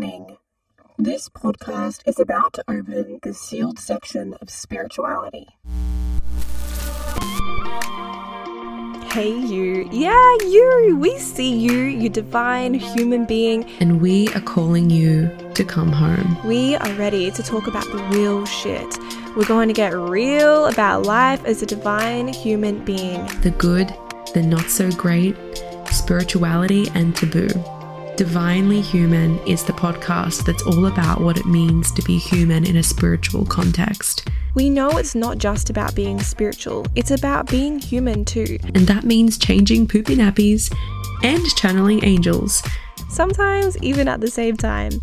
Warning This podcast is about to open the sealed section of spirituality. Hey, you. Yeah, you. We see you, you divine human being. And we are calling you to come home. We are ready to talk about the real shit. We're going to get real about life as a divine human being. The good, the not so great, spirituality, and taboo. Divinely Human is the podcast that's all about what it means to be human in a spiritual context. We know it's not just about being spiritual, it's about being human too. And that means changing poopy nappies and channeling angels. Sometimes even at the same time.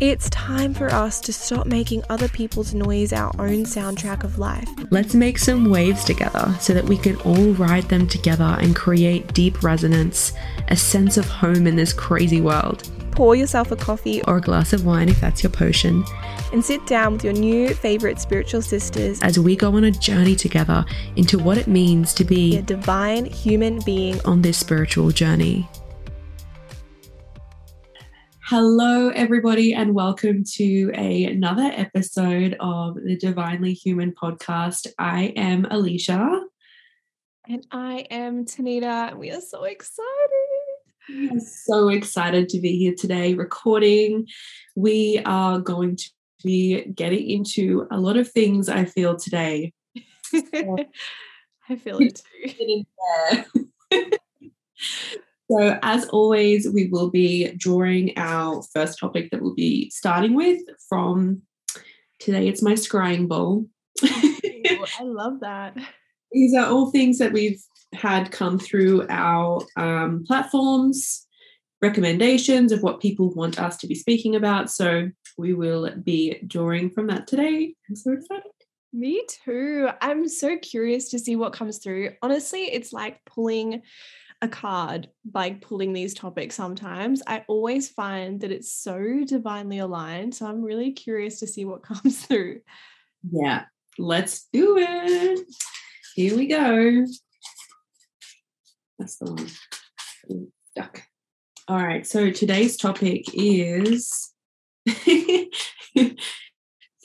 It's time for us to stop making other people's noise our own soundtrack of life. Let's make some waves together so that we can all ride them together and create deep resonance, a sense of home in this crazy world. Pour yourself a coffee Or a glass of wine if that's your potion, and sit down with your new favorite spiritual sisters as we go on a journey together into what it means to be a divine human being. on this spiritual journey. Hello, everybody, and welcome to a, another episode of the Divinely Human podcast. I am Aleisha. And I am Tanita, and we are so excited. I'm so excited to be here today recording. We are going to be getting into a lot of things I feel today. I feel it too. so, as always, we will be drawing our first topic that we'll be starting with from today. It's my scrying bowl. I love that. These are all things that we've had come through our um, platforms, recommendations of what people want us to be speaking about. So, we will be drawing from that today. I'm so excited. Me too. I'm so curious to see what comes through. Honestly, it's like pulling a card, like pulling these topics sometimes. I always find that it's so divinely aligned. So I'm really curious to see what comes through. Yeah, let's do it. Here we go. That's the one. Ooh, Stuck. All right. So today's topic is 3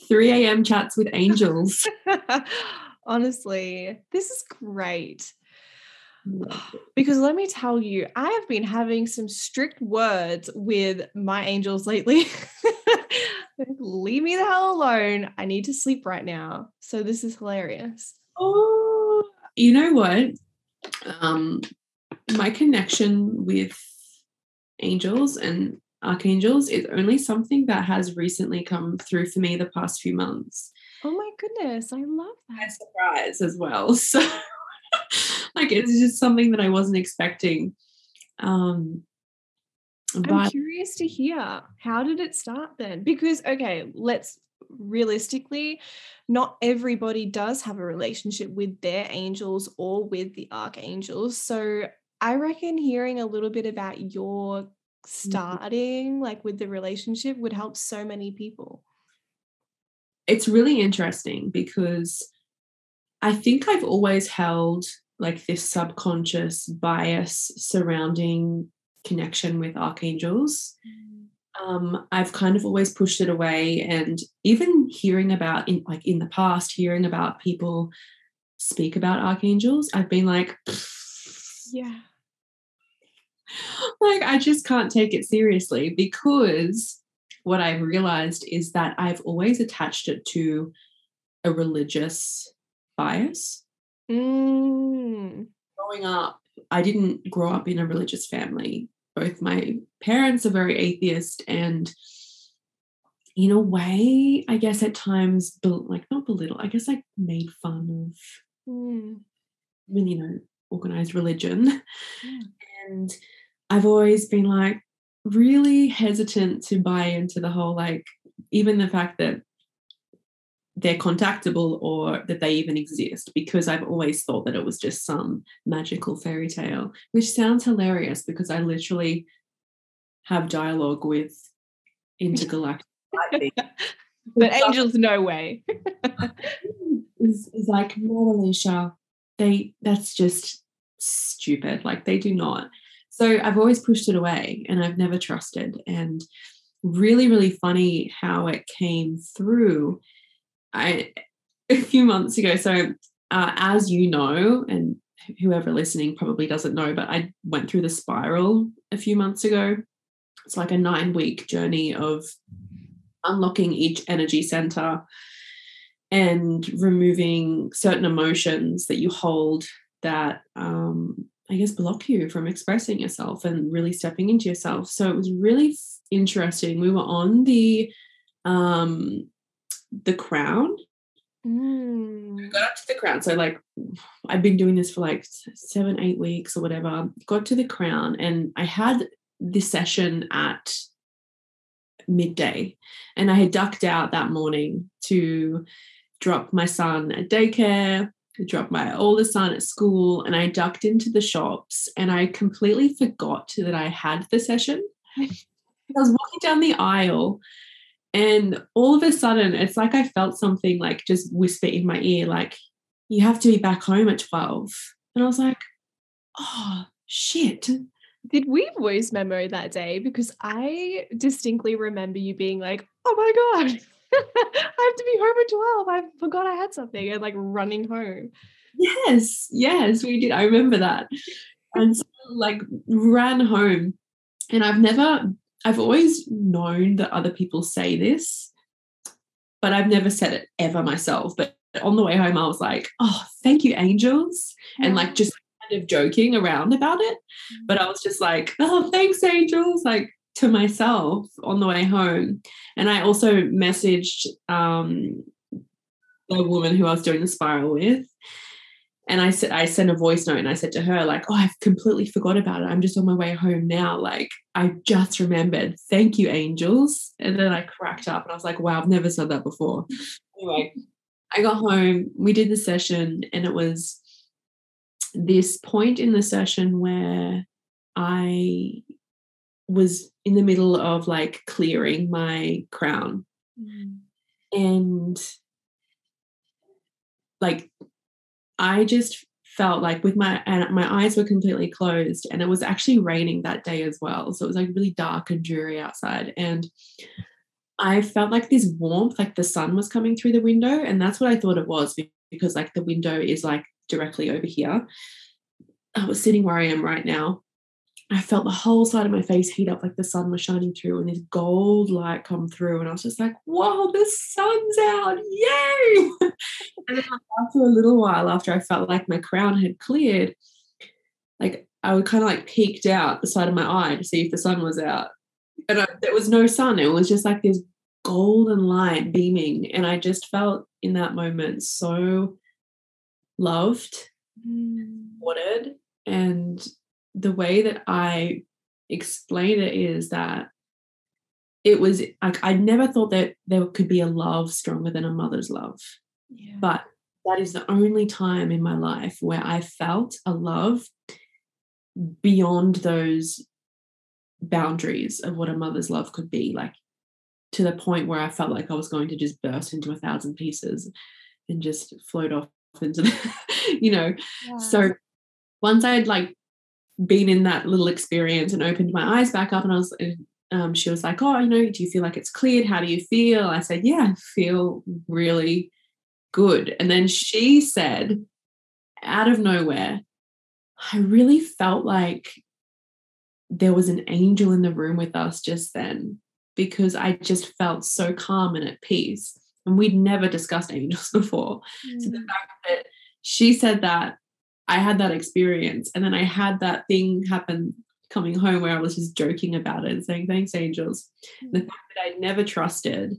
a.m. chats with angels. Honestly, this is great. Because let me tell you, I have been having some strict words with my angels lately. Leave me the hell alone. I need to sleep right now. So this is hilarious. Oh, you know what? Um, my connection with angels and archangels is only something that has recently come through for me the past few months. Oh my goodness, I love that. surprise as well. So, like, it's just something that I wasn't expecting. Um, I'm curious to hear how did it start then? Because okay, let's realistically, not everybody does have a relationship with their angels or with the archangels. So I reckon hearing a little bit about your starting like with the relationship would help so many people. it's really interesting because I think I've always held like this subconscious bias surrounding connection with archangels. um, I've kind of always pushed it away, and even hearing about in like in the past, hearing about people speak about archangels, I've been like, Yeah. like I just can't take it seriously because what I've realized is that I've always attached it to a religious bias. Mm. Growing up, I didn't grow up in a religious family. Both my parents are very atheist and in a way, I guess at times, like not belittle, I guess like made fun of Mm. when you know organized religion Yeah. and i've always been like really hesitant to buy into the whole like even the fact that they're contactable or that they even exist because i've always thought that it was just some magical fairy tale which sounds hilarious because i literally have dialogue with intergalactic But angels, no way. is, is like no Aleisha they that's just stupid like they do not so i've always pushed it away and i've never trusted and really, really funny how it came through. I a few months ago, so uh, as you know, and whoever listening probably doesn't know, but I went through the spiral a few months ago. It's like a nine week journey of unlocking each energy center and removing certain emotions that you hold that um, I guess block you from expressing yourself and really stepping into yourself. So it was really interesting. We were on the um the crown. Mm. Got up to the crown. So like I've been doing this for like seven, eight weeks or whatever. Got to the crown and I had this session at midday. And I had ducked out that morning to drop my son at daycare, drop my oldest son at school, and I ducked into the shops and I completely forgot that I had the session. I was walking down the aisle and all of a sudden it's like I felt something like just whisper in my ear, like, you have to be back home at 12. And I was like, oh shit. Did we voice memo that day? Because I distinctly remember you being like, oh my God, I have to be home at 12. I forgot I had something and like running home. Yes, yes, we did. I remember that. And so, like, ran home. And I've never, I've always known that other people say this, but I've never said it ever myself. But on the way home, I was like, oh, thank you, angels. And like, just kind of joking around about it. But I was just like, oh, thanks, angels. Like, to myself on the way home. And I also messaged um, the woman who I was doing the spiral with. And I said, I sent a voice note and I said to her, like, oh, I've completely forgot about it. I'm just on my way home now. Like, I just remembered. Thank you, angels. And then I cracked up and I was like, wow, I've never said that before. anyway, I got home, we did the session, and it was this point in the session where I was in the middle of like clearing my crown Mm. and like i just felt like with my and my eyes were completely closed and it was actually raining that day as well. So it was like really dark and dreary outside. And i felt like this warmth like the sun was coming through the window and that's what i thought it was because like the window is like directly over here. I was sitting where i am right now I felt the whole side of my face heat up like the sun was shining through and this gold light come through. And I was just like, whoa, the sun's out. Yay. and then after a little while, after I felt like my crown had cleared, like I would kind of like peeked out the side of my eye to see if the sun was out. And I, there was no sun. It was just like this golden light beaming. And I just felt in that moment so loved, Mm. wanted, and the way that I explain it is that it was like I never thought that there could be a love stronger than a mother's love. Yeah. But that is the only time in my life where I felt a love beyond those boundaries of what a mother's love could be like to the point where I felt like I was going to just burst into a thousand pieces and just float off into the, you know. Yeah. So once I had like been in that little experience and opened my eyes back up and I was um, she was like, Oh, you know, do you feel like it's cleared? How do you feel? I said, Yeah, I feel really good. And then she said, out of nowhere, I really felt like there was an angel in the room with us just then because I just felt so calm and at peace. And we'd never discussed angels before. So the Mm. fact that she said that, I had that experience. And then I had that thing happen coming home where I was just joking about it and saying, Thanks, angels. The fact that I never trusted,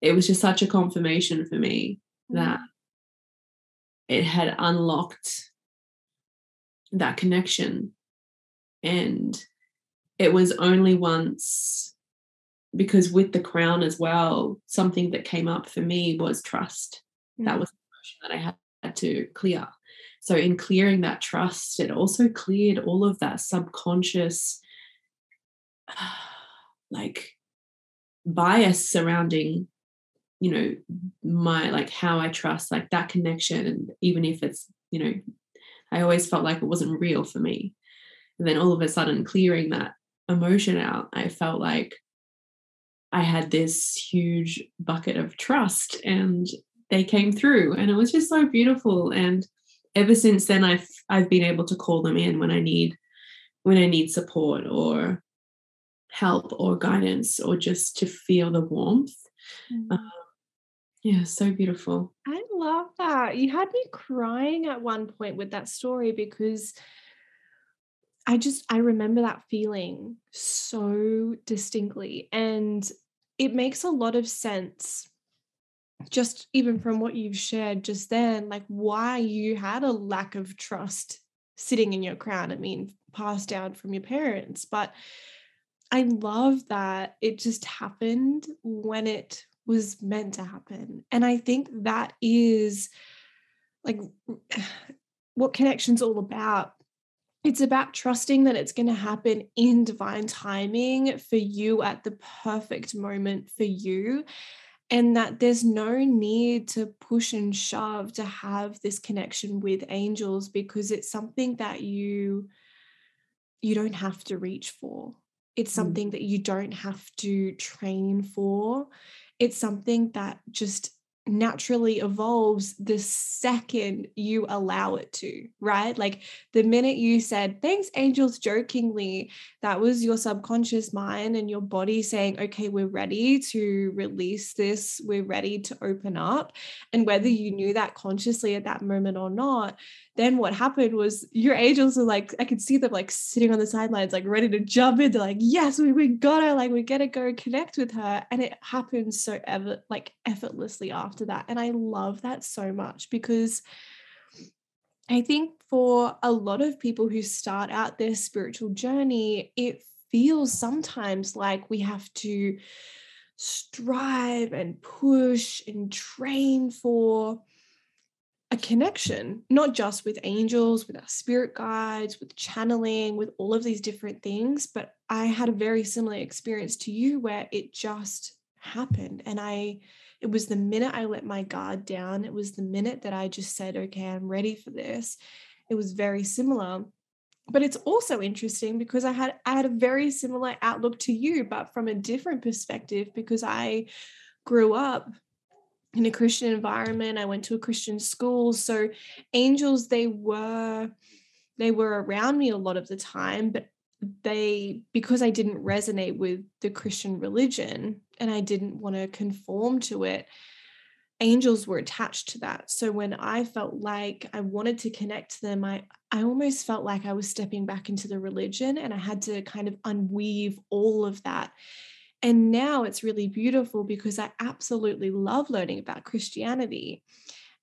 it was just such a confirmation for me that it had unlocked that connection. And it was only once, because with the crown as well, something that came up for me was trust. That Mm. was the emotion that I had to clear. So, in clearing that trust, it also cleared all of that subconscious, like, bias surrounding you know my like how i trust like that connection and even if it's you know i always felt like it wasn't real for me. And then all of a sudden clearing that emotion out i felt like I had this huge bucket of trust and they came through and it was just so beautiful and ever since then I've I've been able to call them in when I need when I need support or help or guidance or just to feel the warmth. Mm. Um, yeah, so beautiful. I love that. You had me crying at one point with that story because I just I remember that feeling so distinctly and it makes a lot of sense just even from what you've shared just then like why you had a lack of trust sitting in your crown I mean passed down from your parents but I love that it just happened when it was meant to happen and I think that is like what connection's all about. It's about trusting that it's going to happen in divine timing for you at the perfect moment for you and that there's no need to push and shove to have this connection with angels because it's something that you you don't have to reach for it's mm. something mm. that you don't have to train for it's something that just naturally evolves the second you allow it to, right? Like the minute you said, thanks, angels, jokingly, that was your subconscious mind and your body saying, okay, we're ready to release this, we're ready to open up. And whether you knew that consciously at that moment or not, then what happened was your angels are like, I could see them like sitting on the sidelines, like ready to jump in. They're like, yes, we, we got her, like we gotta go connect with her. And it happens so ever like effortlessly after that. And I love that so much because I think for a lot of people who start out their spiritual journey, it feels sometimes like we have to strive and push and train for a connection, not just with angels, with our spirit guides, with channeling, with all of these different things. But I had a very similar experience to you where it just happened. And I, it was the minute I let my guard down, it was the minute that I just said, okay, I'm ready for this. It was very similar. But it's also interesting because I had I had a very similar outlook to you, but from a different perspective because I grew up in a Christian environment. I went to a Christian school. So angels, they were they were around me a lot of the time, but they because I didn't resonate with the Christian religion and I didn't want to conform to it, angels were attached to that. So when I felt like I wanted to connect to them, I I almost felt like I was stepping back into the religion and I had to kind of unweave all of that and now it's really beautiful because I absolutely love learning about Christianity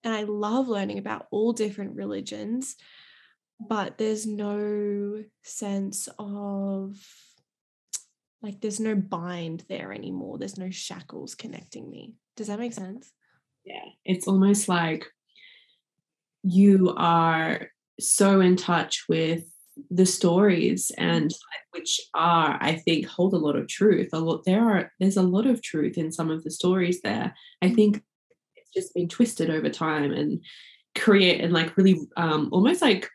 and I love learning about all different religions, but there's no sense of like there's no bind there anymore. There's no shackles connecting me. Does that make sense? Yeah. It's almost like you are so in touch with the stories and which are i think hold a lot of truth a lot there are there's a lot of truth in some of the stories there i mm. think it's just been twisted over time and create and like really um almost like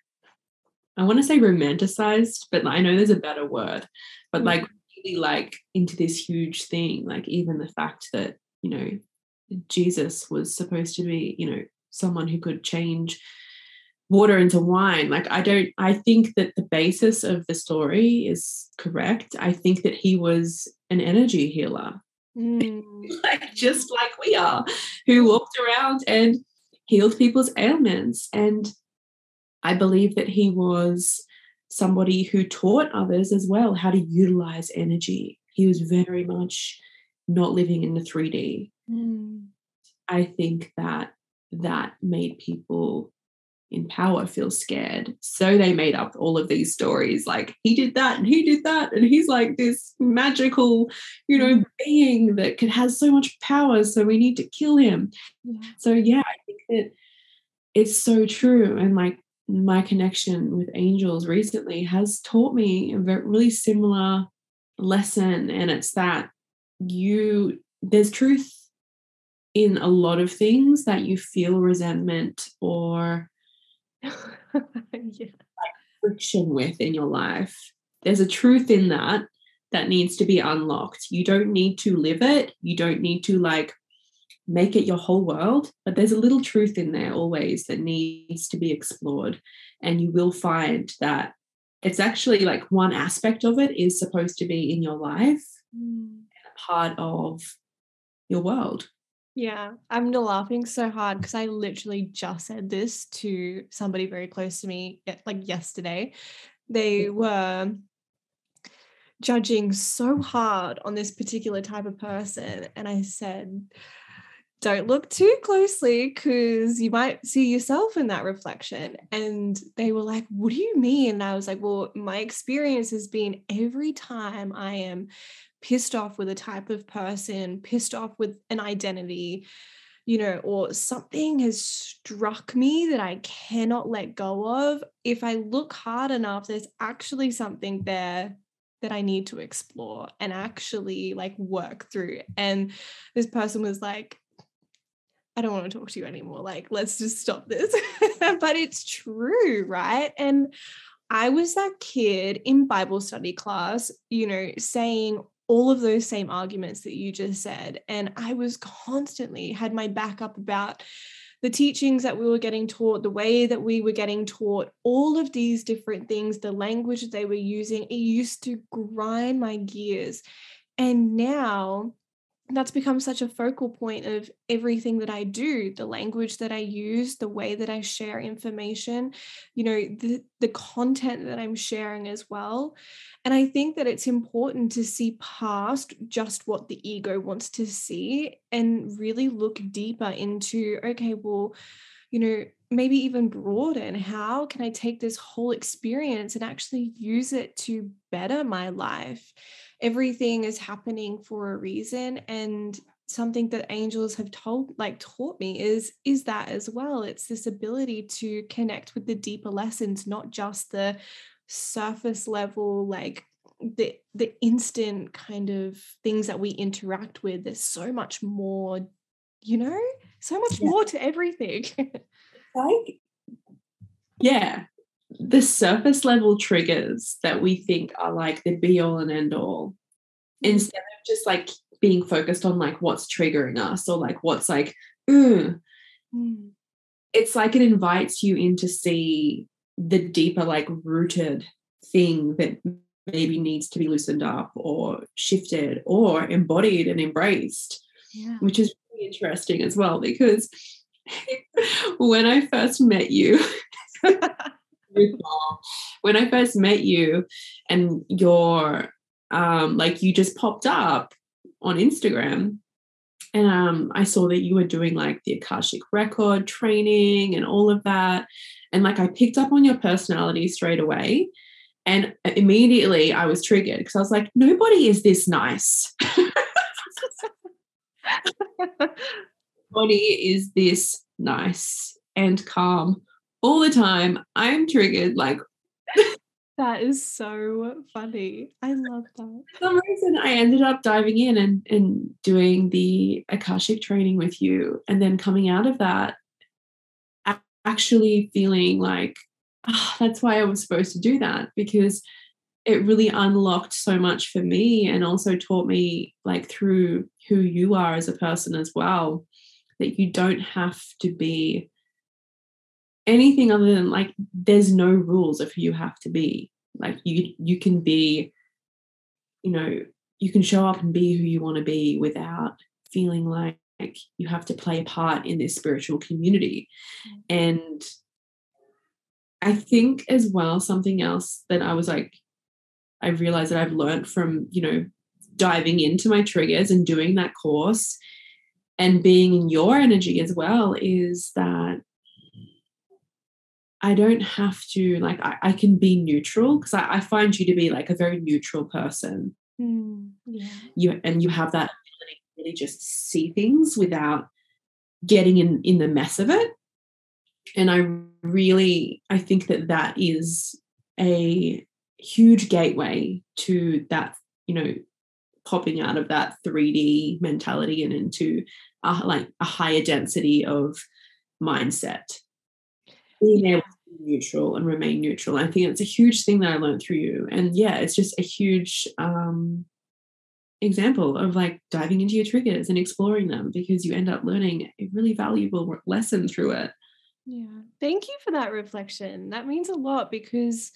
i want to say romanticized but i know there's a better word but like mm. Really like into this huge thing like even the fact that you know jesus was supposed to be you know someone who could change water into wine. Like i don't i think that the basis of the story is correct. I think that he was an energy healer. Mm. like just like we are who walked around and healed people's ailments. And i believe that he was somebody who taught others as well how to utilize energy he was very much not living in the 3d mm. i think that that made people in power feel scared. So they made up all of these stories like he did that and he did that. And he's like this magical, you know, mm. being that can has so much power. So we need to kill him. Yeah. So yeah, I think that it's so true. And like my connection with angels recently has taught me a very, really similar lesson. And it's that you there's truth in a lot of things that you feel resentment or yeah. like friction with in your life. There's a truth in that, that needs to be unlocked. You don't need to live it. You don't need to like make it your whole world, but there's a little truth in there always that needs to be explored. And you will find that it's actually like one aspect of it is supposed to be in your life mm. and a part of your world. Yeah, I'm laughing so hard because I literally just said this to somebody very close to me like yesterday. They were judging so hard on this particular type of person. And I said, don't look too closely because you might see yourself in that reflection. And they were like, What do you mean? And I was like, Well, my experience has been every time I am pissed off with a type of person, pissed off with an identity, you know, or something has struck me that I cannot let go of. If I look hard enough, there's actually something there that I need to explore and actually like work through. And this person was like, I don't want to talk to you anymore. Like, let's just stop this. but it's true, right? And I was that kid in Bible study class, you know, saying all of those same arguments that you just said. And I was constantly had my back up about the teachings that we were getting taught, the way that we were getting taught, all of these different things, the language they were using, it used to grind my gears. And now that's become such a focal point of everything that I do, the language that I use, the way that I share information, you know, the, the content that I'm sharing as well. And I think that it's important to see past just what the ego wants to see and really look deeper into, okay, well, you know, maybe even broaden how can I take this whole experience and actually use it to better my life? Everything is happening for a reason and something that angels have told like taught me is is that as well. It's this ability to connect with the deeper lessons not just the surface level like the the instant kind of things that we interact with. There's so much more you know? So much yeah. more to everything. Like yeah the surface level triggers that we think are like the be all and end all mm. instead of just like being focused on like what's triggering us or like what's like mm. it's like it invites you in to see the deeper like rooted thing that maybe needs to be loosened up or shifted or embodied and embraced yeah. which is really interesting as well because when i first met you when I first met you and your um like you just popped up on Instagram and um I saw that you were doing like the Akashic record training and all of that and like I picked up on your personality straight away and immediately I was triggered because I was like nobody is this nice. Nobody is this nice and calm all the time. I'm triggered. Like, that is so funny. I love that. For some reason, I ended up diving in and, and doing the Akashic training with you. And then coming out of that, actually feeling like, oh, that's why I was supposed to do that because it really unlocked so much for me and also taught me, like, through who you are as a person as well, that you don't have to be anything other than like there's no rules of who you have to be like you you can be you know you can show up and be who you want to be without feeling like you have to play a part in this spiritual community mm. and i think as well something else that i was like i realized that i've learned from you know diving into my triggers and doing that course and being in your energy as well is that I don't have to like I, I can be neutral because I, I, find you to be like a very neutral person. Mm, yeah. You and you have that ability to really just see things without getting in in the mess of it. And I really I think that that is a huge gateway to that you know popping out of that 3D mentality and into a, like a higher density of mindset being able to be neutral and remain neutral. I think it's a huge thing that I learned through you. And yeah, it's just a huge um, example of like diving into your triggers and exploring them because you end up learning a really valuable lesson through it. Yeah. Thank you for that reflection. That means a lot because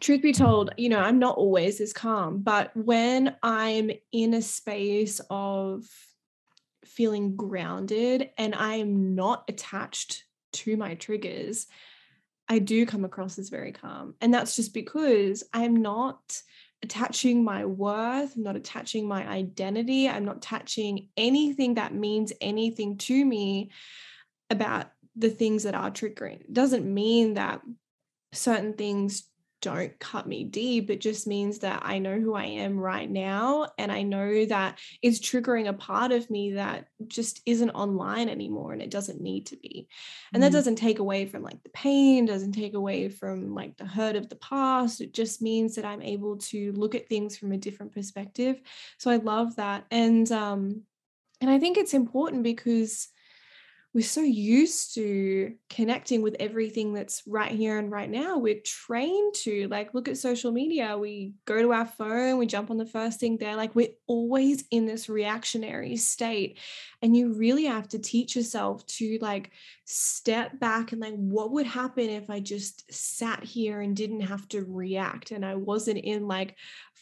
truth be told, you know, I'm not always as calm, but when I'm in a space of feeling grounded and I am not attached to my triggers, I do come across as very calm. And that's just because I'm not attaching my worth, I'm not attaching my identity, I'm not attaching anything that means anything to me about the things that are triggering. It doesn't mean that certain things don't cut me deep. It just means that I know who I am right now. And I know that it's triggering a part of me that just isn't online anymore and it doesn't need to be. And that mm. doesn't take away from like the pain, doesn't take away from like the hurt of the past. It just means that I'm able to look at things from a different perspective. So I love that. And um, and I think it's important because we're so used to connecting with everything that's right here and right now. We're trained to like look at social media. We go to our phone, we jump on the first thing there. Like we're always in this reactionary state. And you really have to teach yourself to like step back and like, what would happen if I just sat here and didn't have to react and I wasn't in like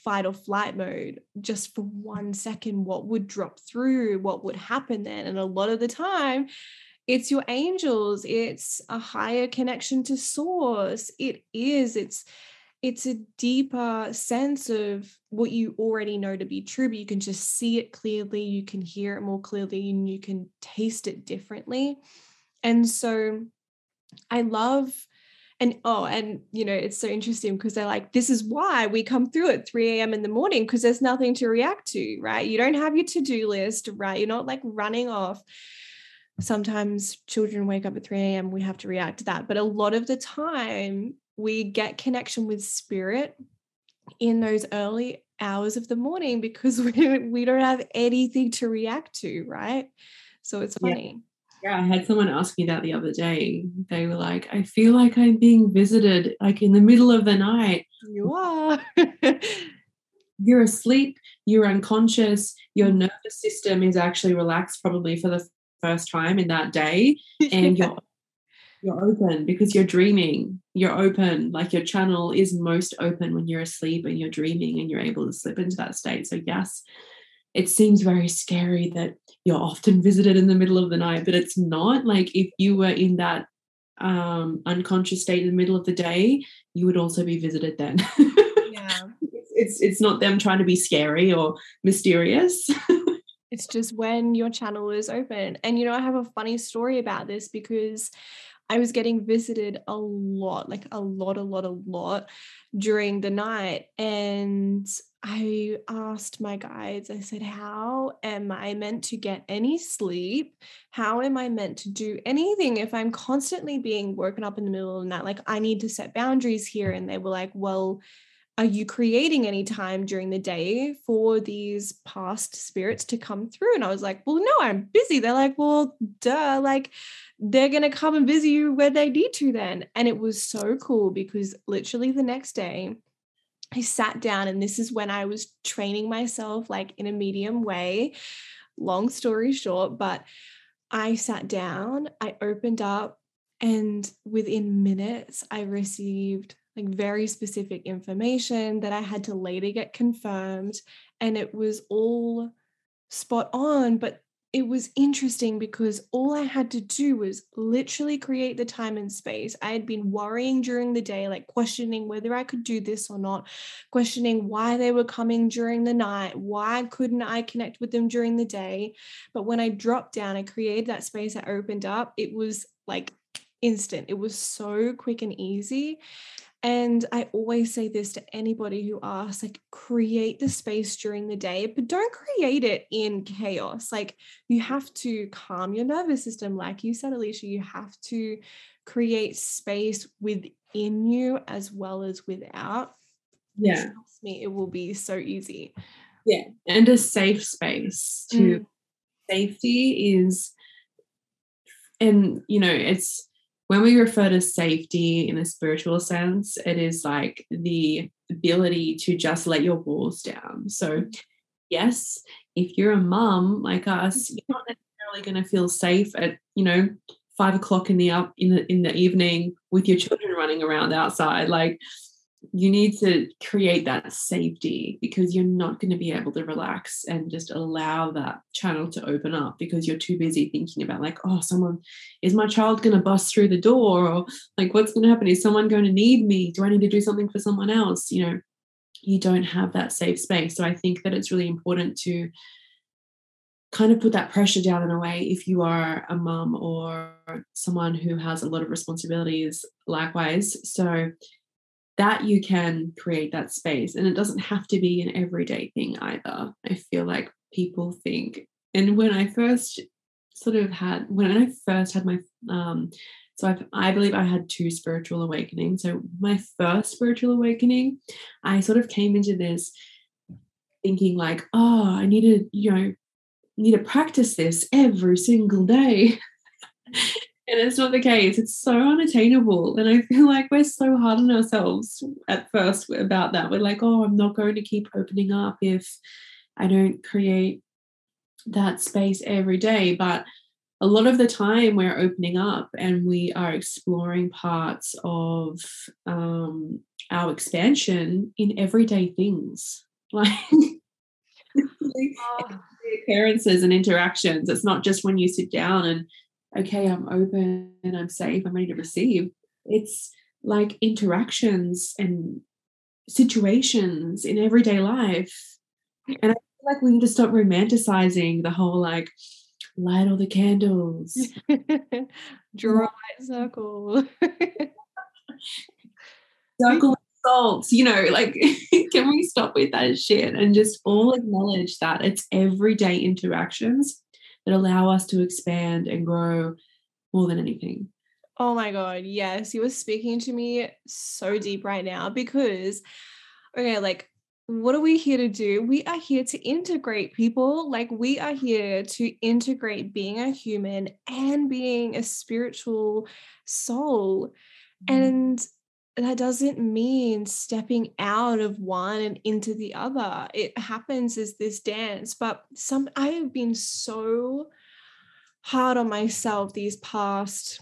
fight or flight mode just for one second? What would drop through? What would happen then? And a lot of the time, it's your angels it's a higher connection to source it is it's it's a deeper sense of what you already know to be true but you can just see it clearly you can hear it more clearly and you can taste it differently and so i love and oh and you know it's so interesting because they're like this is why we come through at 3 a.m in the morning because there's nothing to react to right you don't have your to-do list right you're not like running off sometimes children wake up at 3 a.m. We have to react to that. But a lot of the time, we get connection with spirit in those early hours of the morning because we, we don't have anything to react to, right? So it's funny. Yeah. Yeah, I had someone ask me that the other day. They were like, I feel like I'm being visited like in the middle of the night. You are. you're asleep, you're unconscious, your mm. nervous system is actually relaxed probably for the first time in that day and you're you're open because you're dreaming you're open like your channel is most open when you're asleep and you're dreaming and you're able to slip into that state so yes it seems very scary that you're often visited in the middle of the night but it's not like if you were in that um, unconscious state in the middle of the day you would also be visited then yeah it's it's not them trying to be scary or mysterious It's just when your channel is open. And, you know, I have a funny story about this because I was getting visited a lot, like a lot, a lot, a lot during the night. And I asked my guides, I said, How am I meant to get any sleep? How am I meant to do anything if I'm constantly being woken up in the middle of the night? Like, I need to set boundaries here. And they were like, Well, are you creating any time during the day for these past spirits to come through? And I was like, well, no, I'm busy. They're like, well, duh, like they're going to come and visit you where they need to then. And it was so cool because literally the next day, I sat down, and this is when I was training myself like in a medium way. Long story short, but I sat down, I opened up, and within minutes, I received like very specific information that I had to later get confirmed. And it was all spot on. But it was interesting because all I had to do was literally create the time and space. I had been worrying during the day, like questioning whether I could do this or not, questioning why they were coming during the night, why couldn't I connect with them during the day. But when I dropped down, I created that space, I opened up, it was like instant. It was so quick and easy. And I always say this to anybody who asks, like, create the space during the day, but don't create it in chaos. Like, you have to calm your nervous system. Like you said, Aleisha, you have to create space within you as well as without. Yeah. Trust me, it will be so easy. Yeah. And a safe space to mm. safety is, and, you know, it's, when we refer to safety in a spiritual sense, it is like the ability to just let your walls down. So, yes, if you're a mum like us, mm-hmm. you're not necessarily going to feel safe at, you know, five o'clock in the up in the in the evening with your children running around outside. Like you need to create that safety because you're not going to be able to relax and just allow that channel to open up because you're too busy thinking about like oh someone is my child going to bust through the door? or like what's going to happen? Is someone going to need me? Do i need to do something for someone else? You know you don't have that safe space. So i think that it's really important to kind of put that pressure down in a way. If you are a mum or someone who has a lot of responsibilities likewise. So that you can create that space and it doesn't have to be an everyday thing either. I feel like people think and when i first sort of had when i first had my um so I've, i believe i had two spiritual awakenings. So my first spiritual awakening i sort of came into this thinking like oh i need to you know need to practice this every single day And it's not the case. It's so unattainable. And I feel like we're so hard on ourselves at first about that. We're like, oh, I'm not going to keep opening up if I don't create that space every day. But a lot of the time we're opening up and we are exploring parts of um, our expansion in everyday things. Like oh. appearances and interactions. It's not just when you sit down and okay, I'm open and I'm safe, I'm ready to receive. It's like interactions and situations in everyday life. And I feel like we need to stop romanticizing the whole like light all the candles, draw a white circle, circle salts, you know, like can we stop with that shit and just all acknowledge that it's everyday interactions that allow us to expand and grow more than anything. Oh my God. Yes. You were speaking to me so deep right now because, okay, like, what are we here to do? We are here to integrate people. Like, we are here to integrate being a human and being a spiritual soul. Mm-hmm. And that doesn't mean stepping out of one and into the other. It happens as this dance. But some I have been so hard on myself these past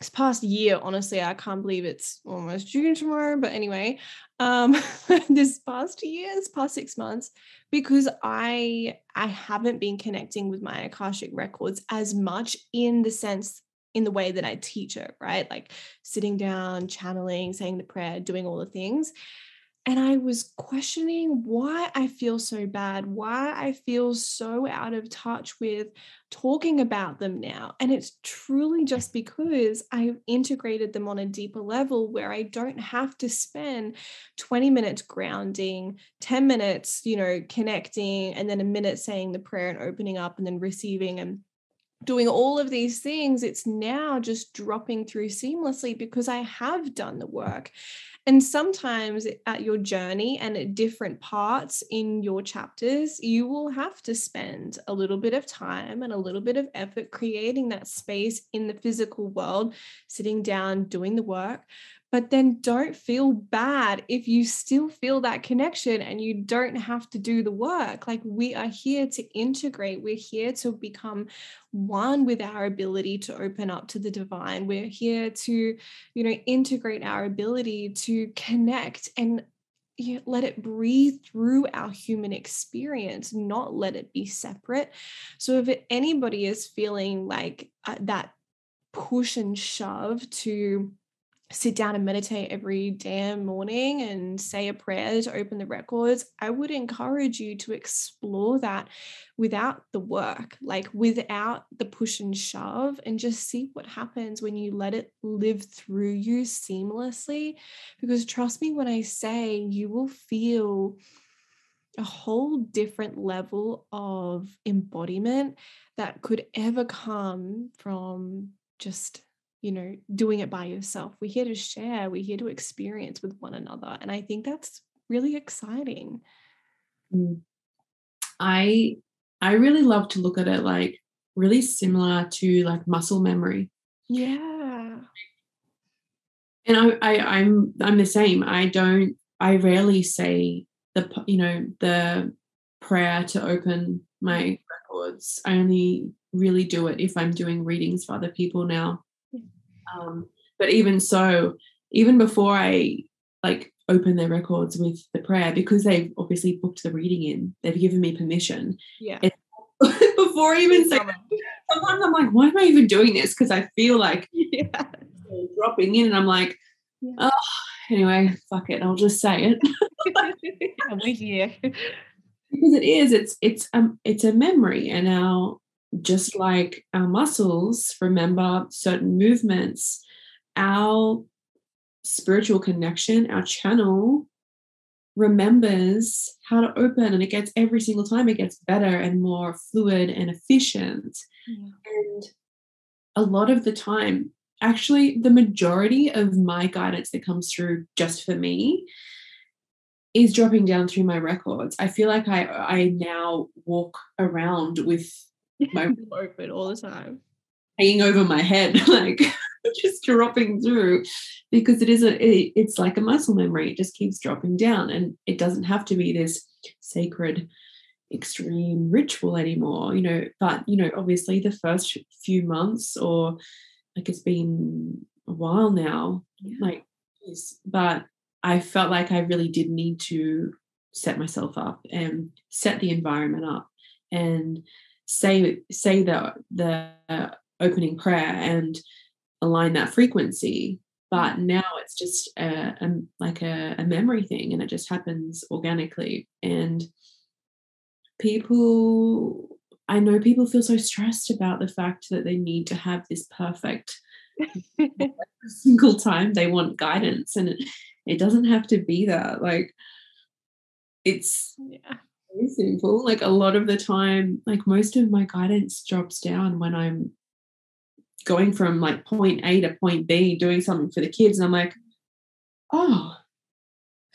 this past year honestly i can't believe it's almost june tomorrow but anyway um this past year this past six months because i i haven't been connecting with my akashic records as much in the sense in the way that I teach it, right? Like sitting down, channeling, saying the prayer, doing all the things. And I was questioning why I feel so bad, why I feel so out of touch with talking about them now. And it's truly just because I've integrated them on a deeper level where I don't have to spend 20 minutes grounding, 10 minutes, you know, connecting, and then a minute saying the prayer and opening up and then receiving and doing all of these things, it's now just dropping through seamlessly because I have done the mm. work. And sometimes at your journey and at different parts in your chapters, you will have to spend a little bit of time and a little bit of effort creating that space in the physical world, sitting down, doing the work but then don't feel bad if you still feel that connection and you don't have to do the work. Like we are here to integrate, we're here to become one with our ability to open up to the divine. We're here to, you know, integrate our ability to connect and you know, let it breathe through our human experience, not let it be separate. So if anybody is feeling like uh, that push and shove to sit down and meditate every damn morning and say a prayer to open the records, I would encourage you to explore that without the work, like without the push and shove, and just see what happens when you let it live through you seamlessly. Because trust me when I say you will feel a whole different level of embodiment that could ever come from just you know, doing it by yourself. We're here to share, we're here to experience with one another. And I think that's really exciting. Mm. I I really love to look at it like really similar to like muscle memory. Yeah. And I, I I'm I'm the same. I don't I rarely say the you know the prayer to open my records. I only really do it if I'm doing readings for other people now. Um, but even so, even before I like open their records with the prayer, because they've obviously booked the reading in, they've given me permission. Yeah. before I even say sometimes I'm like, why am I even doing this? Because I feel like yeah. dropping in and I'm like, Yeah. oh anyway, fuck it, I'll just say it. and we're here. because it is it's it's um it's a memory and our just like our muscles remember certain movements our spiritual connection our channel remembers how to open and it gets every single time it gets better and more fluid and efficient Yeah. and a lot of the time actually the majority of my guidance that comes through just for me is dropping down through my records i feel like i i now walk around with my open all the time. hanging over my head like just dropping through because it is a it, it's like a muscle memory it just keeps dropping down and it doesn't have to be this sacred extreme ritual anymore you know but you know obviously the first few months or like it's been a while now Yeah. like but i felt like i really did need to set myself up and set the environment up and say say the the opening prayer and align that frequency. But mm. now it's just a, a like a, a memory thing and it just happens organically. And people i know people feel so stressed about the fact that they need to have this perfect single time they want guidance and it, it doesn't have to be that. Like it's yeah. Simple. Like a lot of the time like most of my guidance drops down when i'm going from like point a to point b doing something for the kids and i'm like oh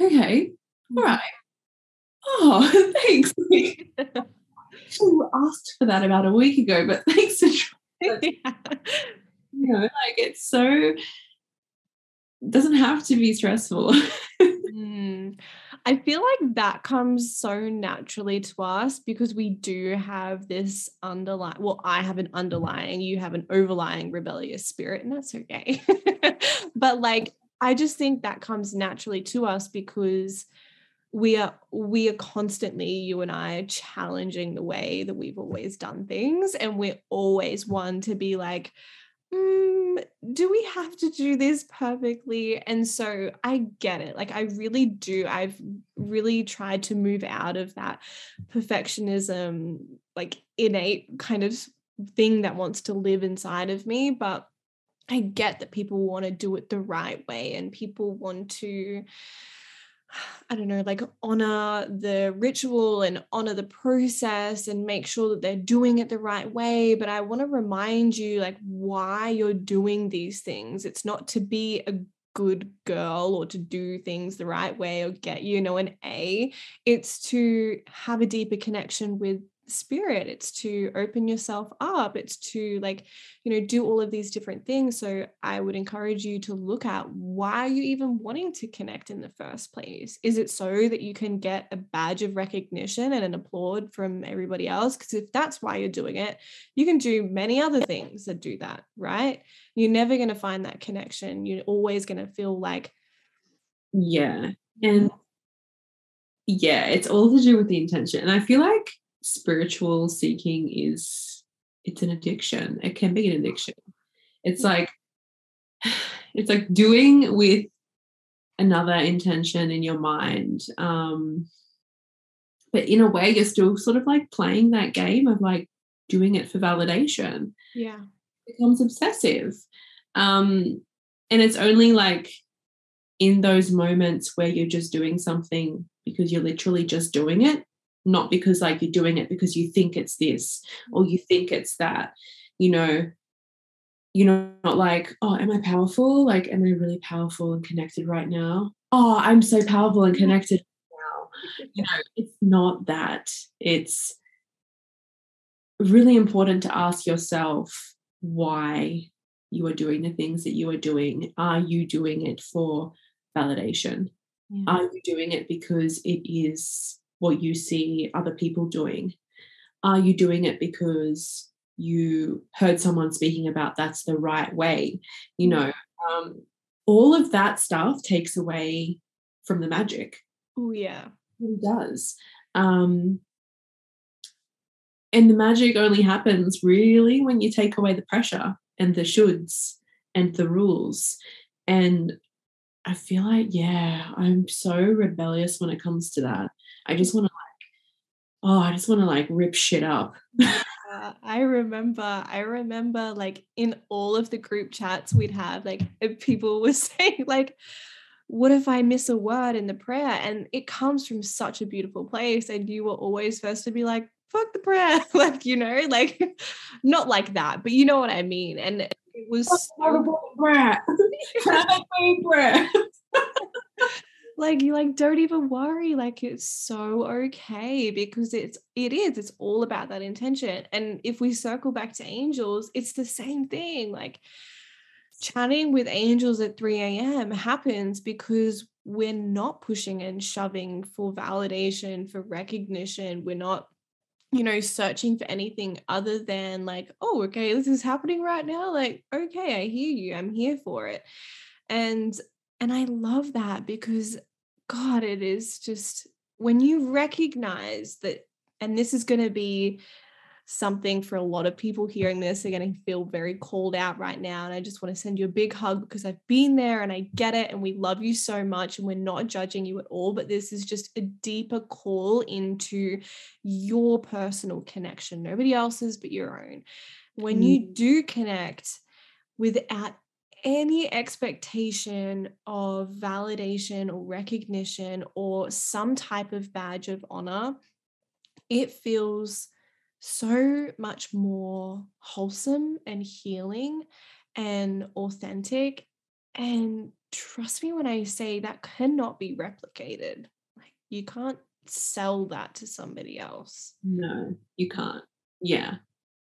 okay all right oh thanks. Actually asked for that about a week ago but thanks for trying. Yeah. you know like it's so it doesn't have to be stressful. Mm. I feel like that comes so naturally to us because we do have this underlying, well, I have an underlying, you have an overlying rebellious spirit, and that's okay. but like, I just think that comes naturally to us because we are we are constantly you and I challenging the way that we've always done things and we're always one to be like mm, do we have to do this perfectly? And so I get it. Like, I really do. I've really tried to move out of that perfectionism, like innate kind of thing that wants to live inside of me. But I get that people want to do it the right way and people want to. I don't know, like honor the ritual and honor the process and make sure that they're doing it the right way. But I want to remind you, like, why you're doing these things. It's not to be a good girl or to do things the right way or get, you know, an A. It's to have a deeper connection with spirit it's to open yourself up it's to like you know do all of these different things. So i would encourage you to look at why are you even wanting to connect in the first place. Is it so that you can get a badge of recognition and an applaud from everybody else? Because if that's why you're doing it you can do many other things that do that right? You're never going to find that connection. You're always going to feel like yeah. and yeah it's all to do with the intention. And i feel like spiritual seeking is it's an addiction. It can be an addiction. It's like it's like doing with another intention in your mind um but in a way you're still sort of like playing that game of like doing it for validation. Yeah. It becomes obsessive. Um and it's only like in those moments where you're just doing something because you're literally just doing it not because like you're doing it because you think it's this or you think it's that you know you're not like oh am i powerful like am i really powerful and connected right now oh i'm so powerful and mm-hmm. connected now you know it's not that it's really important to ask yourself why you are doing the things that you are doing? Are you doing it for validation? Yeah. Are you doing it because it is what you see other people doing? Are you doing it because you heard someone speaking about that's the right way? You know, um, all of that stuff takes away from the magic. Oh yeah. It does. Um, and the magic only happens really when you take away the pressure and the shoulds and the rules. And I feel like, yeah, I'm so rebellious when it comes to that. I just want to like, oh, I just want to like rip shit up. I remember, I remember like in all of the group chats we'd have, like people were saying, like, what if I miss a word in the prayer? And it comes from such a beautiful place. And you were always first to be like, fuck the prayer. like, you know, like not like that, but you know what I mean. And it was brat. like you like don't even worry like it's so okay because it's it is it's all about that intention and if we circle back to angels it's the same thing like chatting with angels at 3 a.m happens because we're not pushing and shoving for validation for recognition we're not you know searching for anything other than like oh okay this is happening right now like okay i hear you i'm here for it. And and i love that because god it is just when you recognize that and this is going to be something for a lot of people hearing this are going to feel very called out right now. And I just want to send you a big hug because I've been there and I get it. And we love you so much. And we're not judging you at all. But this is just a deeper call into your personal connection, nobody else's but your own. When mm. you do connect without any expectation of validation or recognition or some type of badge of honor, it feels so much more wholesome and healing and authentic. And trust me when I say that cannot be replicated. Like you can't sell that to somebody else. No, you can't. Yeah.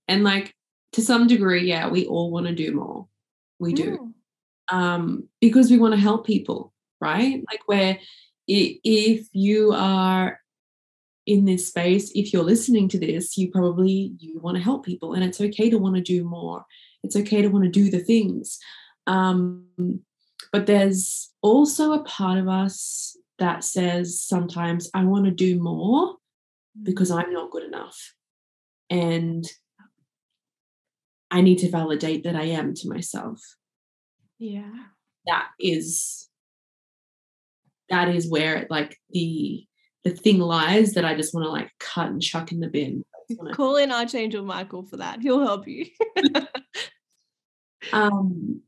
And like to some degree, yeah, we all want to do more. We do. Mm. Um, because we want to help people, right? Like where if you are in this space if you're listening to this you probably you want to help people and it's okay to want to do more. It's okay to want to do the things. Um, but there's also a part of us that says sometimes i want to do more because i'm not good enough and i need to validate that i am to myself. Yeah. That is that is where like the the thing lies that I just want to like cut and chuck in the bin. Call in Archangel Michael for that. He'll help you. um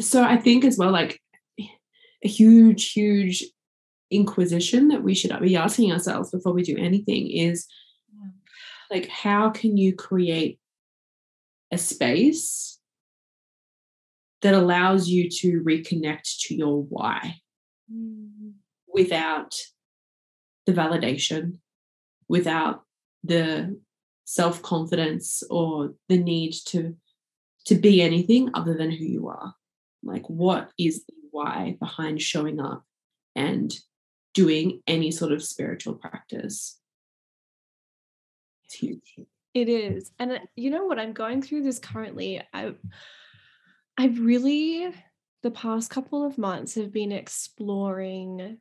so I think as well, like a huge, huge inquisition that we should be asking ourselves before we do anything is like how can you create a space that allows you to reconnect to your why mm without the validation, without the self confidence or the need to to be anything other than who you are. Like, what is the why behind showing up and doing any sort of spiritual practice? It's huge. It is. And uh, you know what? I'm going through this currently. I I've really the past couple of months have been exploring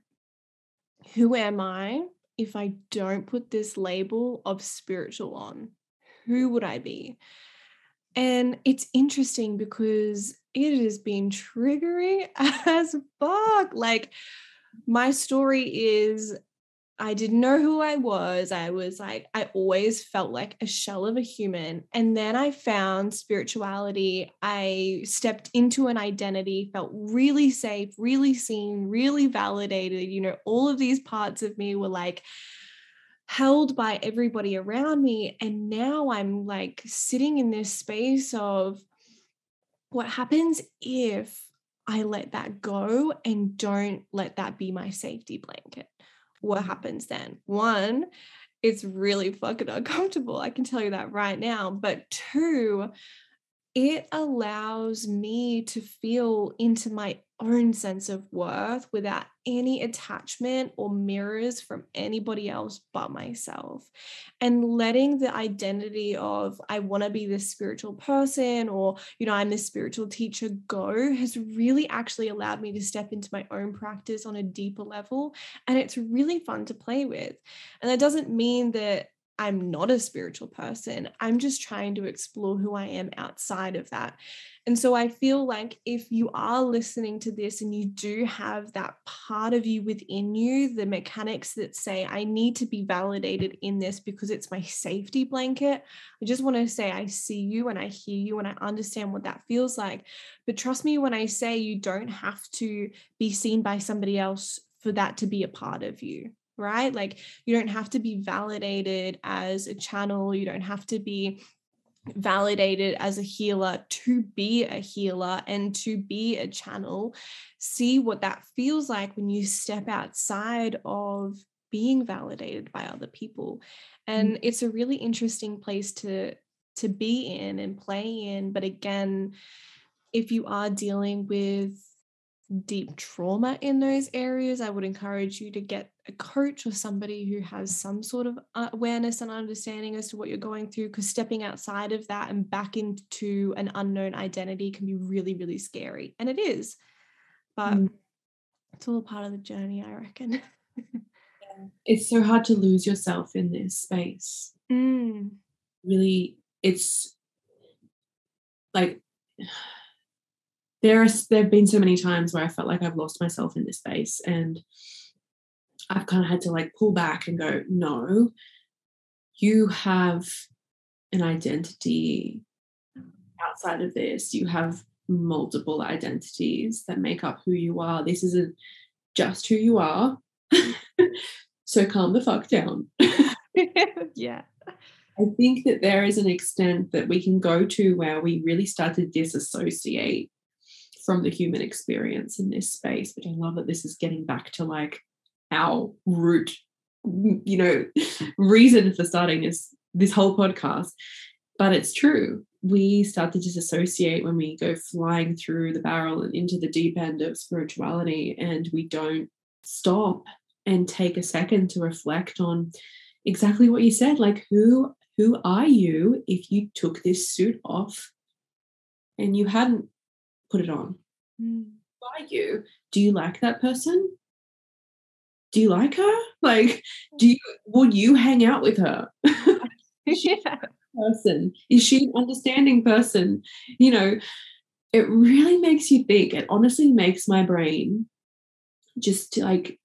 who am I if I don't put this label of spiritual on? Who would I be? And it's interesting because it has been triggering as fuck. Like, my story is I didn't know who I was. I was like, I always felt like a shell of a human. And then I found spirituality. I stepped into an identity, felt really safe, really seen, really validated. You know, all of these parts of me were like, held by everybody around me. And now I'm like sitting in this space of what happens if I let that go and don't let that be my safety blanket what happens then? One, it's really fucking uncomfortable. I can tell you that right now. But two, it allows me to feel into my own sense of worth without any attachment or mirrors from anybody else but myself. And letting the identity of, I want to be this spiritual person or, you know, I'm this spiritual teacher go has really actually allowed me to step into my own practice on a deeper level. And it's really fun to play with. And that doesn't mean that I'm not a spiritual person. I'm just trying to explore who I am outside of that. And so I feel like if you are listening to this and you do have that part of you within you, the mechanics that say, I need to be validated in this because it's my safety blanket, I just want to say, I see you and I hear you and I understand what that feels like. But trust me when I say you don't have to be seen by somebody else for that to be a part of you right? Like you don't have to be validated as a channel, you don't have to be validated as a healer to be a healer and to be a channel. See what that feels like when you step outside of being validated by other people. And mm-hmm. it's a really interesting place to to be in and play in, but again, if you are dealing with deep trauma in those areas, I would encourage you to get a coach or somebody who has some sort of uh, awareness and understanding as to what you're going through. Because stepping outside of that and back into an unknown identity can be really, really scary. And it is. But mm. it's all part of the journey, I reckon. it's so hard to lose yourself in this space. Mm. Really, it's like there are there have been so many times where I felt like I've lost myself in this space and I've kind of had to like pull back and go, no, you have an identity outside of this. You have multiple identities that make up who you are. This isn't just who you are. so calm the fuck down. yeah. I think that there is an extent that we can go to where we really start to disassociate from the human experience in this space. But I love that this is getting back to like our root, you know, reason for starting this this whole podcast. But it's true. We start to disassociate when we go flying through the barrel and into the deep end of spirituality, and we don't stop and take a second to reflect on exactly what you said. Like, who who are you if you took this suit off and you hadn't put it on? Mm. Who are you? Do you like that person? Do you like her? Like, do you would you hang out with her? is she yeah. Person is she an understanding person? You know, it really makes you think. It honestly makes my brain just like.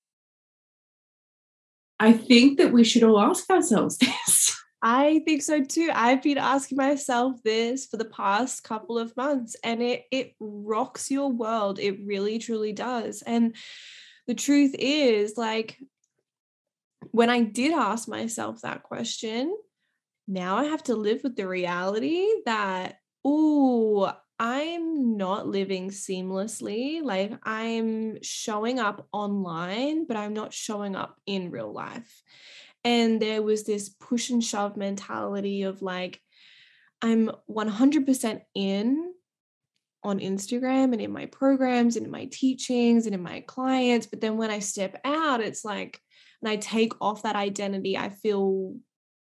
I think that we should all ask ourselves this. I think so too. I've been asking myself this for the past couple of months and it it rocks your world. It really truly does. And the truth is, like, when I did ask myself that question, now I have to live with the reality that, oh, I'm not living seamlessly. Like, I'm showing up online, but I'm not showing up in real life. And there was this push and shove mentality of like, I'm 100% in on Instagram and in my programs and in my teachings and in my clients. But then when I step out, it's like, and I take off that identity, I feel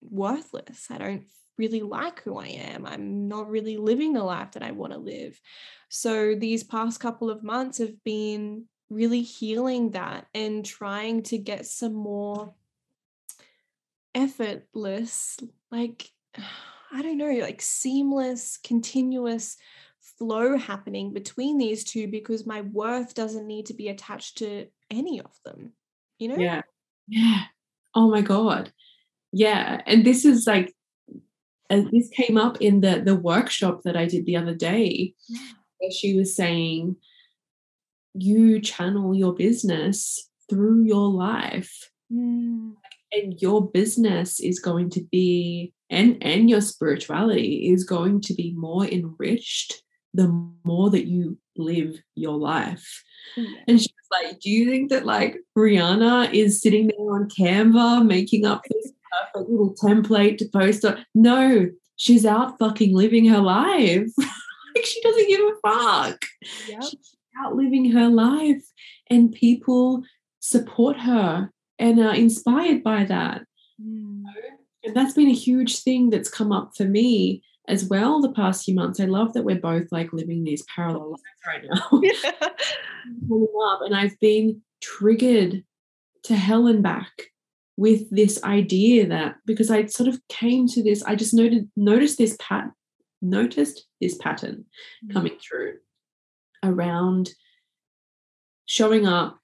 worthless. I don't really like who I am. I'm not really living the life that I want to live. So these past couple of months have been really healing that and trying to get some more effortless, like, I don't know, like seamless, continuous flow happening between these two because my worth doesn't need to be attached to any of them you know? Yeah. Yeah. Oh my god. Yeah and this is like and this came up in the the workshop that i did the other day where she was saying you channel your business through your life. Mm. and your business is going to be and and your spirituality is going to be more enriched the more that you live your life. Mm-hmm. And she was like, Do you think that like Rihanna is sitting there on Canva making up this perfect little template to post on? No, she's out fucking living her life. like she doesn't give a fuck. Yep. She's out living her life, and people support her and are inspired by that. Mm. And that's been a huge thing that's come up for me as well the past few months. I love that we're both like living these parallel lives right now. Yeah. and I've been triggered to hell and back with this idea that because I sort of came to this, I just noted noticed this pat noticed this pattern mm. coming through around showing up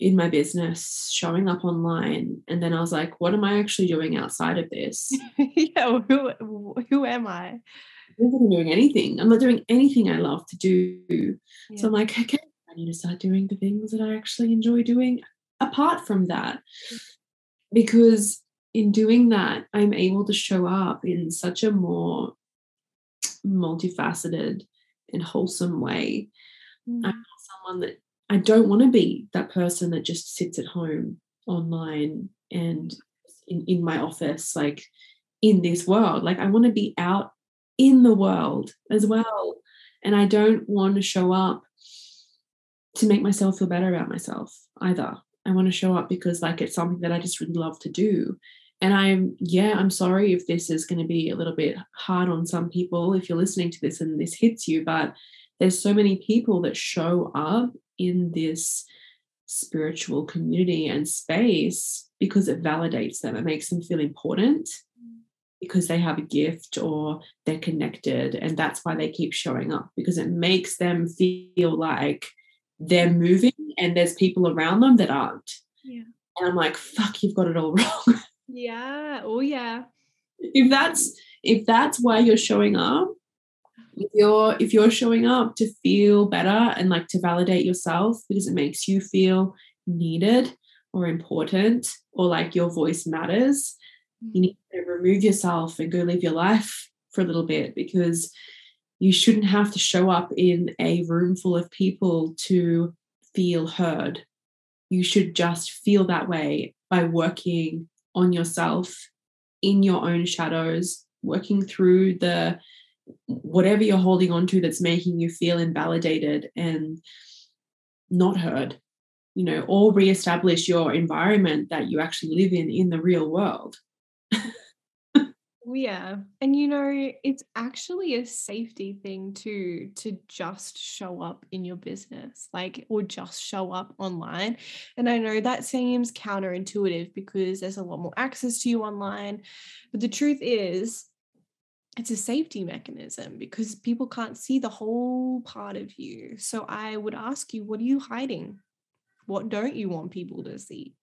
in my business, showing up online, and then I was like, what am I actually doing outside of this? yeah. Who who am I? I'm not doing anything. I'm not doing anything I love to do. Yeah. So I'm like, okay, I need to start doing the things that I actually enjoy doing apart from that. Because in doing that, I'm able to show up in such a more multifaceted and wholesome way. Mm. I'm not someone that I don't want to be that person that just sits at home online and in, in my office, like in this world. Like I want to be out in the world as well. And I don't want to show up to make myself feel better about myself either. I want to show up because like it's something that I just really love to do. And I'm yeah, I'm sorry if this is going to be a little bit hard on some people if you're listening to this and this hits you, but there's so many people that show up in this spiritual community and space because it validates them. It makes them feel important because they have a gift or they're connected. And that's why they keep showing up because it makes them feel like they're moving and there's people around them that aren't. Yeah. And I'm like, fuck, you've got it all wrong. Yeah. Oh yeah. if that's if that's why you're showing up, if you're if you're showing up to feel better and like to validate yourself because it makes you feel needed or important or like your voice matters, mm. you need to remove yourself and go live your life for a little bit because you shouldn't have to show up in a room full of people to feel heard. You should just feel that way by working on yourself in your own shadows, working through the whatever you're holding on to that's making you feel invalidated and not heard, you know, or reestablish your environment that you actually live in in the real world. Yeah. And you know, it's actually a safety thing too to just show up in your business, like, or just show up online. And I know that seems counterintuitive because there's a lot more access to you online. But the truth is, it's a safety mechanism because people can't see the whole part of you. So I would ask you, what are you hiding? What don't you want people to see?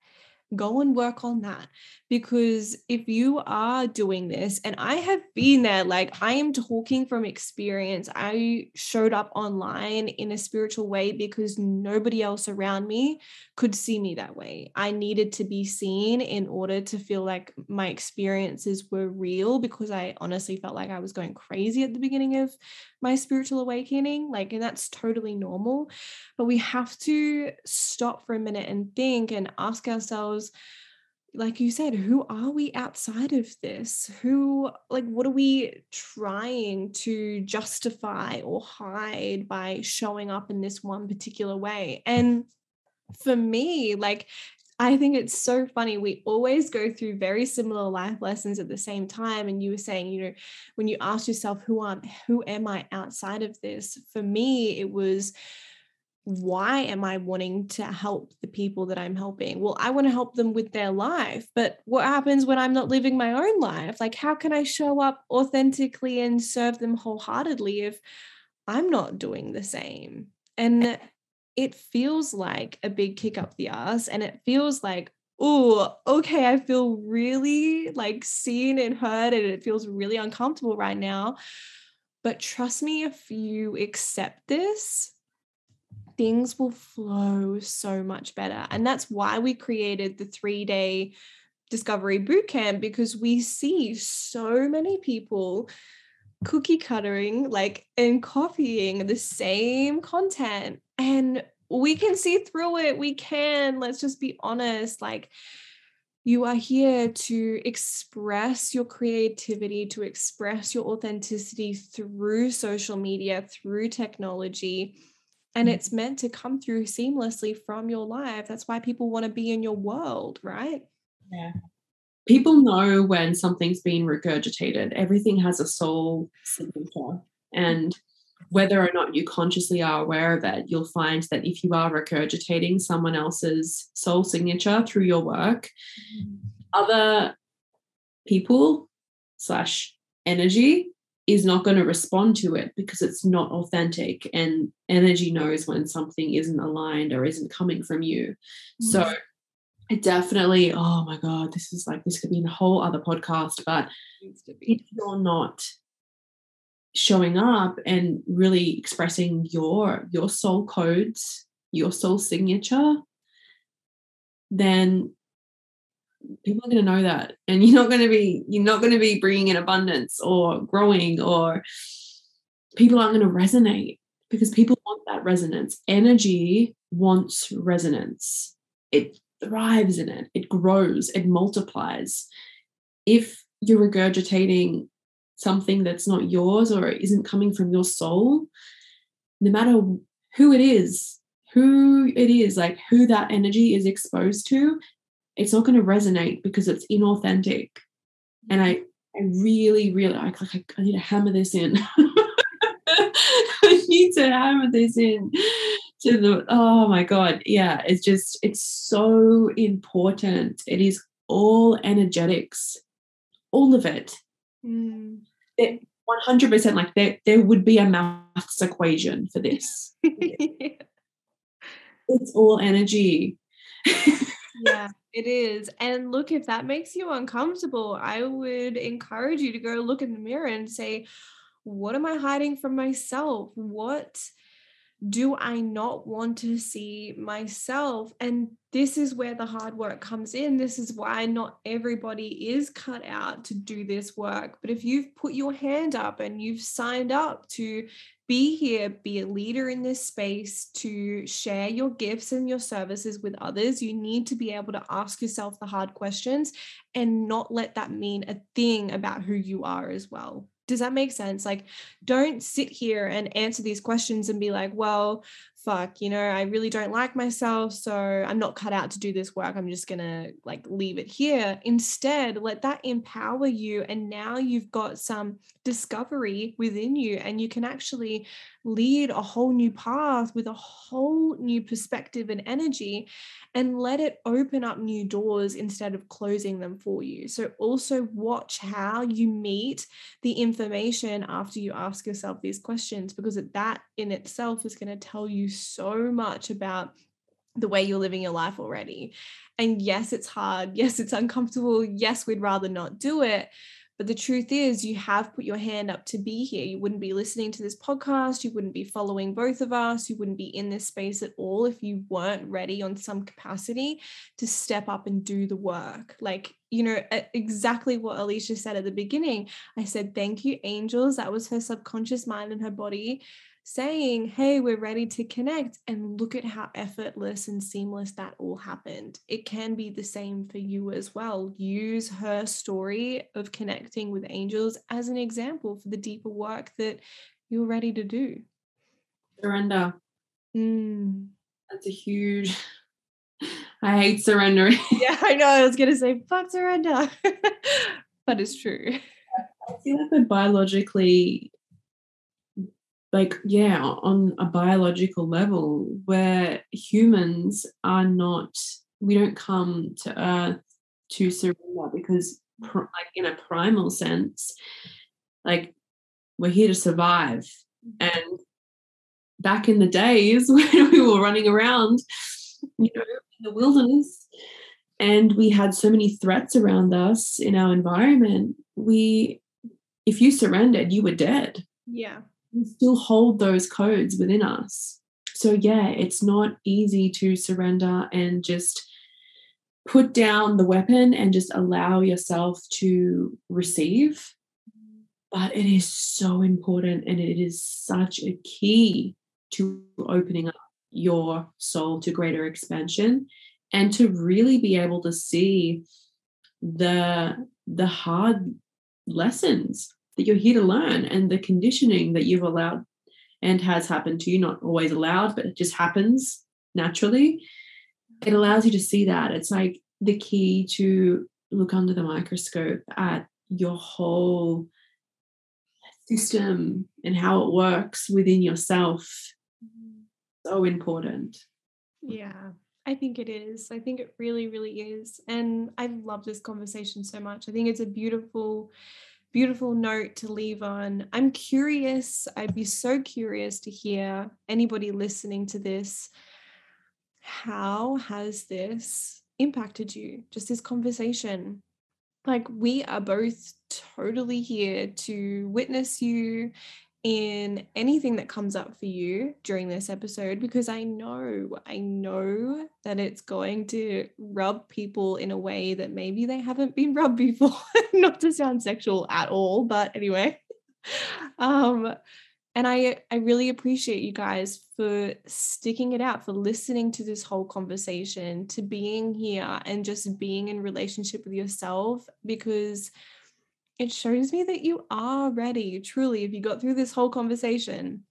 Go and work on that because if you are doing this and i have been there like i am talking from experience. I showed up online in a spiritual way because nobody else around me could see me that way. I needed to be seen in order to feel like my experiences were real because i honestly felt like i was going crazy at the beginning of my spiritual awakening like and that's totally normal but we have to stop for a minute and think and ask ourselves like you said who are we outside of this? Who like what are we trying to justify or hide by showing up in this one particular way? And for me like I think it's so funny. We always go through very similar life lessons at the same time. And you were saying, you know, when you ask yourself, who am who am I outside of this? For me, it was why am I wanting to help the people that I'm helping? Well, I want to help them with their life, but what happens when I'm not living my own life? Like, how can I show up authentically and serve them wholeheartedly if I'm not doing the same? And it feels like a big kick up the ass, and it feels like, oh, okay, I feel really like seen and heard, and it feels really uncomfortable right now. But trust me, if you accept this, things will flow so much better. And that's why we created the three day discovery bootcamp because we see so many people cookie cuttering like and copying the same content and we can see through it we can let's just be honest like You are here to express your creativity, to express your authenticity through social media, through technology. And mm. it's meant to come through seamlessly from your life. That's why people want to be in your world, right? Yeah. People know when something's been regurgitated. Everything has a soul signature. And whether or not you consciously are aware of it, you'll find that if you are regurgitating someone else's soul signature through your work, mm-hmm. other people slash energy is not going to respond to it because it's not authentic and energy knows when something isn't aligned or isn't coming from you mm-hmm. so it definitely oh my god this is like this could be a whole other podcast but if you're not showing up and really expressing your your soul codes your soul signature then people are going to know that. And you're not going to be you're not going to be bringing in abundance or growing or people aren't going to resonate because people want that resonance. Energy wants resonance. It thrives in it it grows it multiplies if you're regurgitating something that's not yours or isn't coming from your soul no matter who it is who it is like who that energy is exposed to it's not going to resonate because it's inauthentic. And I, I really, really, I, like, I, need to hammer this in. I need to hammer this in to the, oh my God. Yeah, it's just, it's so important. It is all energetics, all of it. Mm. it 100% like there, there would be a maths equation for this. It's all energy. yeah. It is. And look, if that makes you uncomfortable, I would encourage you to go look in the mirror and say, what am I hiding from myself? What do I not want to see myself? And this is where the hard work comes in. This is why not everybody is cut out to do this work. But if you've put your hand up and you've signed up to be here, be a leader in this space to share your gifts and your services with others. You need to be able to ask yourself the hard questions and not let that mean a thing about who you are as well. Does that make sense? Like, don't sit here and answer these questions and be like, well, fuck, you know, I really don't like myself. So I'm not cut out to do this work. I'm just going to like leave it here. Instead, let that empower you. And now you've got some discovery within you and you can actually lead a whole new path with a whole new perspective and energy and let it open up new doors instead of closing them for you. So, also watch how you meet the information after you ask yourself these questions, because that in itself is going to tell you so much about the way you're living your life already. And yes, it's hard. Yes, it's uncomfortable. Yes, we'd rather not do it. But the truth is, you have put your hand up to be here. You wouldn't be listening to this podcast. You wouldn't be following both of us. You wouldn't be in this space at all if you weren't ready on some capacity to step up and do the work. Like, you know, exactly what Aleisha said at the beginning. I said, Thank you, angels. That was her subconscious mind and her body saying, Hey, we're ready to connect. And look at how effortless and seamless that all happened. It can be the same for you as well. Use her story of connecting with angels as an example for the deeper work that you're ready to do. Surrender. Mm. That's a huge. I hate surrendering. yeah, I know. I was going to say, fuck surrender. but it's true. I feel like we're biologically like yeah on a biological level where humans are not we don't come to earth to surrender because like in a primal sense like we're here to survive. And back in the days when we were running around you know in the wilderness and we had so many threats around us in our environment we if you surrendered you were dead. Yeah we still hold those codes within us. So, yeah, it's not easy to surrender and just put down the weapon and just allow yourself to receive. But it is so important and it is such a key to opening up your soul to greater expansion and to really be able to see the the hard lessons that you're here to learn and the conditioning that you've allowed and has happened to you, not always allowed, but it just happens naturally. It allows you to see that. It's like the key to look under the microscope at your whole system and how it works within yourself. So important. Yeah, I think it is. I think it really, really is. And I love this conversation so much. I think it's a beautiful, beautiful note to leave on. I'm curious, I'd be so curious to hear anybody listening to this. How has this impacted you? Just this conversation. Like, we are both totally here to witness you in anything that comes up for you during this episode because I know, I know that it's going to rub people in a way that maybe they haven't been rubbed before. Not to sound sexual at all, but anyway. Um, and I, I really appreciate you guys for sticking it out, for listening to this whole conversation, to being here and just being in relationship with yourself because it shows me that you are ready. Truly, if you got through this whole conversation,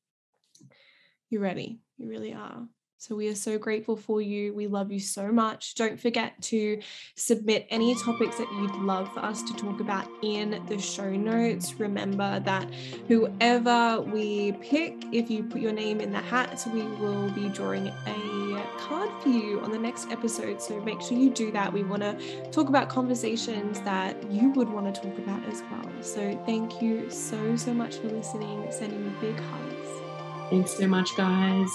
you're ready. You really are. So we are so grateful for you. We love you so much. Don't forget to submit any topics that you'd love for us to talk about in the show notes. Remember that whoever we pick, if you put your name in the hat, we will be drawing a card for you on the next episode. So make sure you do that. We want to talk about conversations that you would want to talk about as well. So thank you so, so much for listening. Sending you big hugs. Thanks so much, guys.